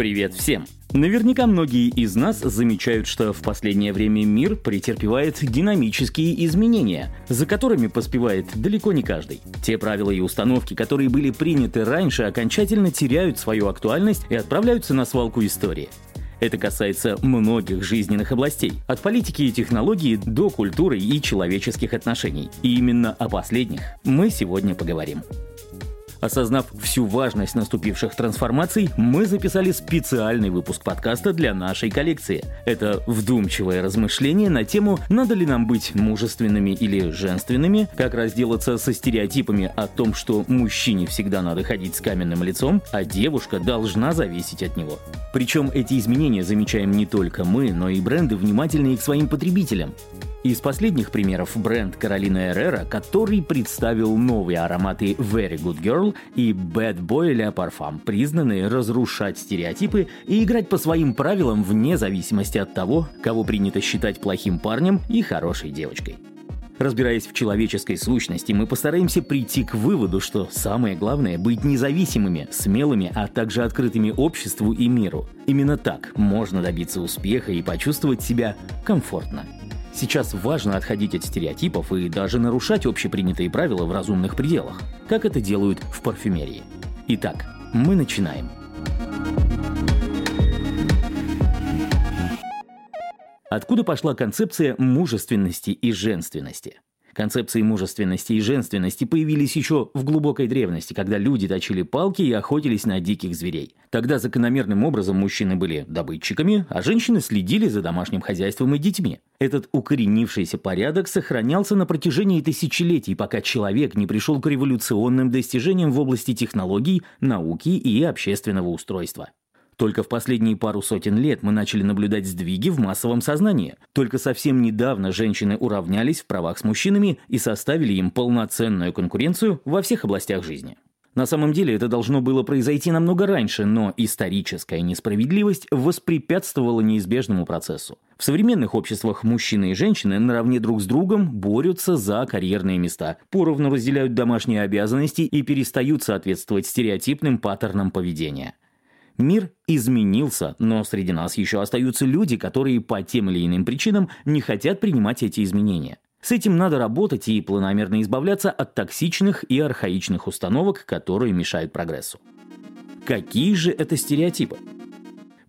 Привет всем! Наверняка многие из нас замечают, что в последнее время мир претерпевает динамические изменения, за которыми поспевает далеко не каждый. Те правила и установки, которые были приняты раньше, окончательно теряют свою актуальность и отправляются на свалку истории. Это касается многих жизненных областей, от политики и технологий до культуры и человеческих отношений. И именно о последних мы сегодня поговорим. Осознав всю важность наступивших трансформаций, мы записали специальный выпуск подкаста для нашей коллекции. Это вдумчивое размышление на тему, надо ли нам быть мужественными или женственными, как разделаться со стереотипами о том, что мужчине всегда надо ходить с каменным лицом, а девушка должна зависеть от него. Причем эти изменения замечаем не только мы, но и бренды, внимательные к своим потребителям. Из последних примеров бренд Каролина Эррера, который представил новые ароматы Very Good Girl и Bad Boy Le Parfum, признанные разрушать стереотипы и играть по своим правилам вне зависимости от того, кого принято считать плохим парнем и хорошей девочкой. Разбираясь в человеческой сущности, мы постараемся прийти к выводу, что самое главное – быть независимыми, смелыми, а также открытыми обществу и миру. Именно так можно добиться успеха и почувствовать себя комфортно. Сейчас важно отходить от стереотипов и даже нарушать общепринятые правила в разумных пределах, как это делают в парфюмерии. Итак, мы начинаем. Откуда пошла концепция мужественности и женственности? Концепции мужественности и женственности появились еще в глубокой древности, когда люди точили палки и охотились на диких зверей. Тогда закономерным образом мужчины были добытчиками, а женщины следили за домашним хозяйством и детьми. Этот укоренившийся порядок сохранялся на протяжении тысячелетий, пока человек не пришел к революционным достижениям в области технологий, науки и общественного устройства. Только в последние пару сотен лет мы начали наблюдать сдвиги в массовом сознании. Только совсем недавно женщины уравнялись в правах с мужчинами и составили им полноценную конкуренцию во всех областях жизни. На самом деле это должно было произойти намного раньше, но историческая несправедливость воспрепятствовала неизбежному процессу. В современных обществах мужчины и женщины наравне друг с другом борются за карьерные места, поровну разделяют домашние обязанности и перестают соответствовать стереотипным паттернам поведения. Мир изменился, но среди нас еще остаются люди, которые по тем или иным причинам не хотят принимать эти изменения. С этим надо работать и планомерно избавляться от токсичных и архаичных установок, которые мешают прогрессу. Какие же это стереотипы?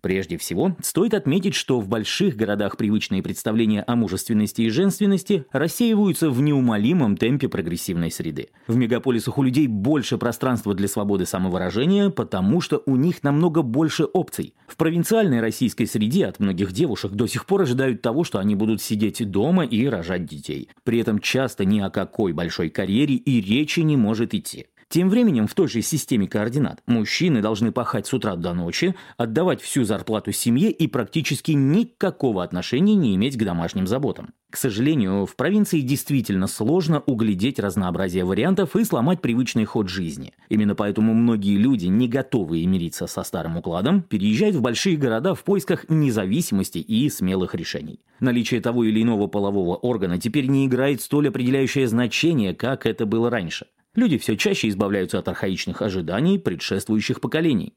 Прежде всего, стоит отметить, что в больших городах привычные представления о мужественности и женственности рассеиваются в неумолимом темпе прогрессивной среды. В мегаполисах у людей больше пространства для свободы самовыражения, потому что у них намного больше опций. В провинциальной российской среде от многих девушек до сих пор ожидают того, что они будут сидеть дома и рожать детей. При этом часто ни о какой большой карьере и речи не может идти. Тем временем в той же системе координат мужчины должны пахать с утра до ночи, отдавать всю зарплату семье и практически никакого отношения не иметь к домашним заботам. К сожалению, в провинции действительно сложно углядеть разнообразие вариантов и сломать привычный ход жизни. Именно поэтому многие люди, не готовые мириться со старым укладом, переезжают в большие города в поисках независимости и смелых решений. Наличие того или иного полового органа теперь не играет столь определяющее значение, как это было раньше. Люди все чаще избавляются от архаичных ожиданий предшествующих поколений.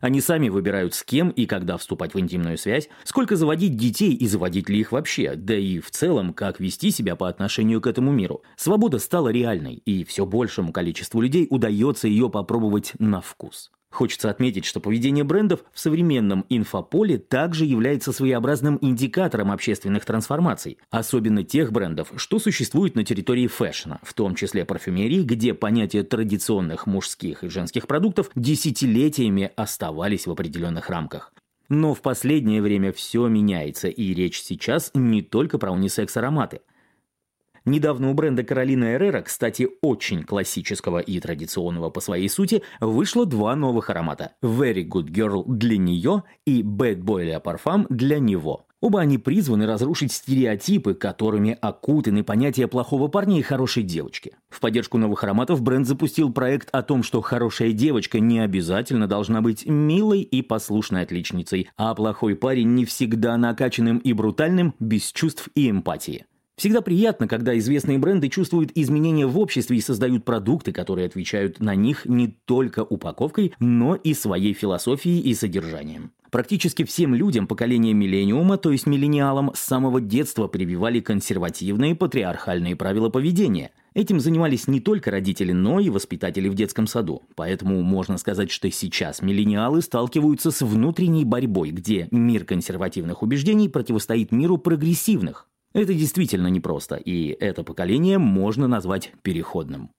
Они сами выбирают с кем и когда вступать в интимную связь, сколько заводить детей и заводить ли их вообще, да и в целом, как вести себя по отношению к этому миру. Свобода стала реальной, и все большему количеству людей удается ее попробовать на вкус. Хочется отметить, что поведение брендов в современном инфополе также является своеобразным индикатором общественных трансформаций, особенно тех брендов, что существуют на территории фэшна, в том числе парфюмерии, где понятия традиционных мужских и женских продуктов десятилетиями оставались в определенных рамках. Но в последнее время все меняется, и речь сейчас не только про унисекс-ароматы – Недавно у бренда Каролина Эррера, кстати, очень классического и традиционного по своей сути, вышло два новых аромата. Very Good Girl для нее и Bad Boy Le Parfum для него. Оба они призваны разрушить стереотипы, которыми окутаны понятия плохого парня и хорошей девочки. В поддержку новых ароматов бренд запустил проект о том, что хорошая девочка не обязательно должна быть милой и послушной отличницей, а плохой парень не всегда накачанным и брутальным, без чувств и эмпатии. Всегда приятно, когда известные бренды чувствуют изменения в обществе и создают продукты, которые отвечают на них не только упаковкой, но и своей философией и содержанием. Практически всем людям поколения миллениума, то есть миллениалам, с самого детства прививали консервативные патриархальные правила поведения. Этим занимались не только родители, но и воспитатели в детском саду. Поэтому можно сказать, что сейчас миллениалы сталкиваются с внутренней борьбой, где мир консервативных убеждений противостоит миру прогрессивных. Это действительно непросто, и это поколение можно назвать переходным.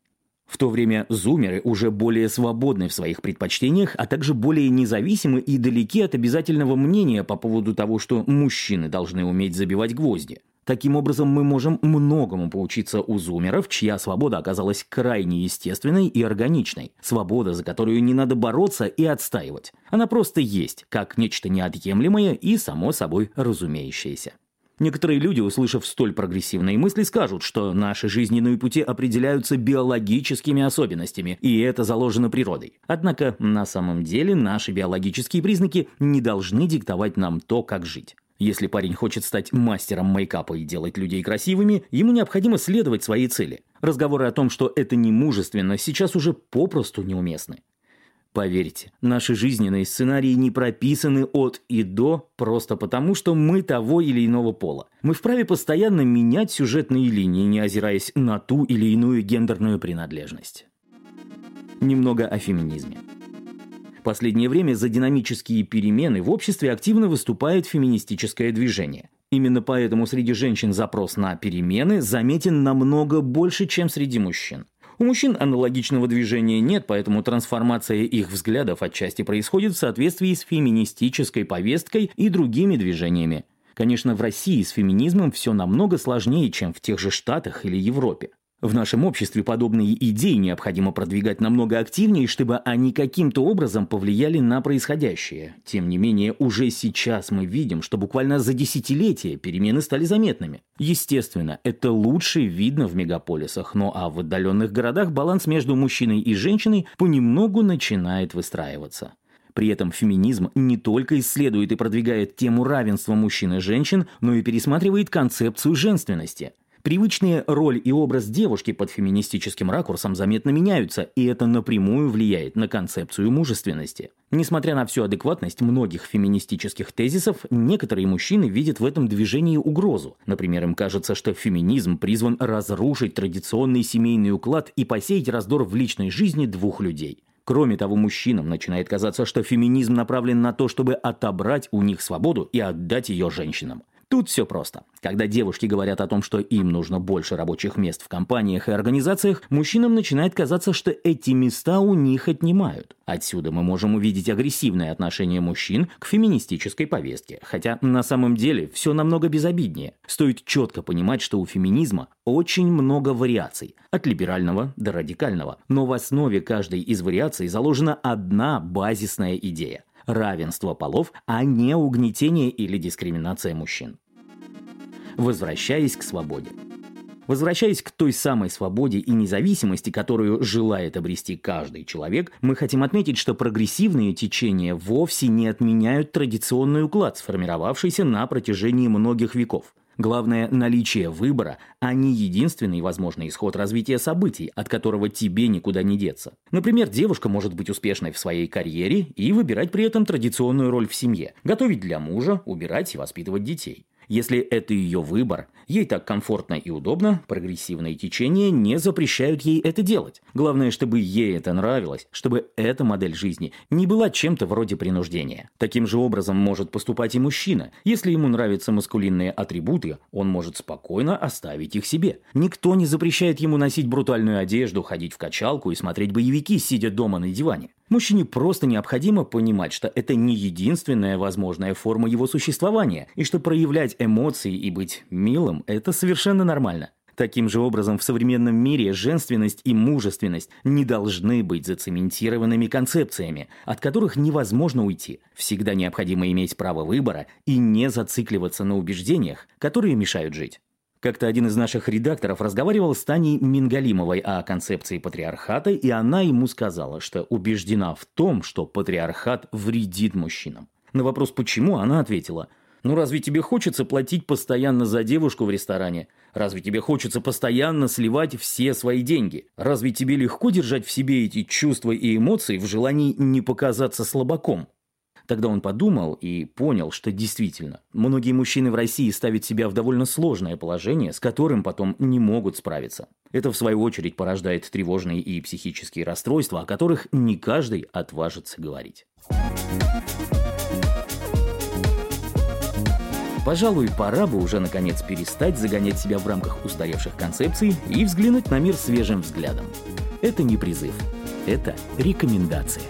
В то время зумеры уже более свободны в своих предпочтениях, а также более независимы и далеки от обязательного мнения по поводу того, что мужчины должны уметь забивать гвозди. Таким образом, мы можем многому поучиться у зумеров, чья свобода оказалась крайне естественной и органичной. Свобода, за которую не надо бороться и отстаивать. Она просто есть, как нечто неотъемлемое и само собой разумеющееся. Некоторые люди, услышав столь прогрессивные мысли, скажут, что наши жизненные пути определяются биологическими особенностями, и это заложено природой. Однако на самом деле наши биологические признаки не должны диктовать нам то, как жить. Если парень хочет стать мастером мейкапа и делать людей красивыми, ему необходимо следовать своей цели. Разговоры о том, что это не мужественно, сейчас уже попросту неуместны. Поверьте, наши жизненные сценарии не прописаны от и до просто потому, что мы того или иного пола. Мы вправе постоянно менять сюжетные линии, не озираясь на ту или иную гендерную принадлежность. Немного о феминизме. Последнее время за динамические перемены в обществе активно выступает феминистическое движение. Именно поэтому среди женщин запрос на перемены заметен намного больше, чем среди мужчин. У мужчин аналогичного движения нет, поэтому трансформация их взглядов отчасти происходит в соответствии с феминистической повесткой и другими движениями. Конечно, в России с феминизмом все намного сложнее, чем в тех же Штатах или Европе. В нашем обществе подобные идеи необходимо продвигать намного активнее, чтобы они каким-то образом повлияли на происходящее. Тем не менее, уже сейчас мы видим, что буквально за десятилетия перемены стали заметными. Естественно, это лучше видно в мегаполисах, но а в отдаленных городах баланс между мужчиной и женщиной понемногу начинает выстраиваться. При этом феминизм не только исследует и продвигает тему равенства мужчин и женщин, но и пересматривает концепцию женственности – Привычные роль и образ девушки под феминистическим ракурсом заметно меняются, и это напрямую влияет на концепцию мужественности. Несмотря на всю адекватность многих феминистических тезисов, некоторые мужчины видят в этом движении угрозу. Например, им кажется, что феминизм призван разрушить традиционный семейный уклад и посеять раздор в личной жизни двух людей. Кроме того, мужчинам начинает казаться, что феминизм направлен на то, чтобы отобрать у них свободу и отдать ее женщинам. Тут все просто. Когда девушки говорят о том, что им нужно больше рабочих мест в компаниях и организациях, мужчинам начинает казаться, что эти места у них отнимают. Отсюда мы можем увидеть агрессивное отношение мужчин к феминистической повестке. Хотя на самом деле все намного безобиднее. Стоит четко понимать, что у феминизма очень много вариаций. От либерального до радикального. Но в основе каждой из вариаций заложена одна базисная идея равенство полов, а не угнетение или дискриминация мужчин. Возвращаясь к свободе. Возвращаясь к той самой свободе и независимости, которую желает обрести каждый человек, мы хотим отметить, что прогрессивные течения вовсе не отменяют традиционный уклад, сформировавшийся на протяжении многих веков. Главное – наличие выбора, а не единственный возможный исход развития событий, от которого тебе никуда не деться. Например, девушка может быть успешной в своей карьере и выбирать при этом традиционную роль в семье – готовить для мужа, убирать и воспитывать детей. Если это ее выбор, ей так комфортно и удобно, прогрессивные течения не запрещают ей это делать. Главное, чтобы ей это нравилось, чтобы эта модель жизни не была чем-то вроде принуждения. Таким же образом может поступать и мужчина. Если ему нравятся маскулинные атрибуты, он может спокойно оставить их себе. Никто не запрещает ему носить брутальную одежду, ходить в качалку и смотреть боевики, сидя дома на диване. Мужчине просто необходимо понимать, что это не единственная возможная форма его существования, и что проявлять эмоции и быть милым – это совершенно нормально. Таким же образом, в современном мире женственность и мужественность не должны быть зацементированными концепциями, от которых невозможно уйти. Всегда необходимо иметь право выбора и не зацикливаться на убеждениях, которые мешают жить. Как-то один из наших редакторов разговаривал с Таней Мингалимовой о концепции патриархата, и она ему сказала, что убеждена в том, что патриархат вредит мужчинам. На вопрос «почему?» она ответила Ну разве тебе хочется платить постоянно за девушку в ресторане? Разве тебе хочется постоянно сливать все свои деньги? Разве тебе легко держать в себе эти чувства и эмоции в желании не показаться слабаком? Тогда он подумал и понял, что действительно, многие мужчины в России ставят себя в довольно сложное положение, с которым потом не могут справиться. Это, в свою очередь, порождает тревожные и психические расстройства, о которых не каждый отважится говорить. Пожалуй, пора бы уже наконец перестать загонять себя в рамках устаревших концепций и взглянуть на мир свежим взглядом. Это не призыв, это рекомендация.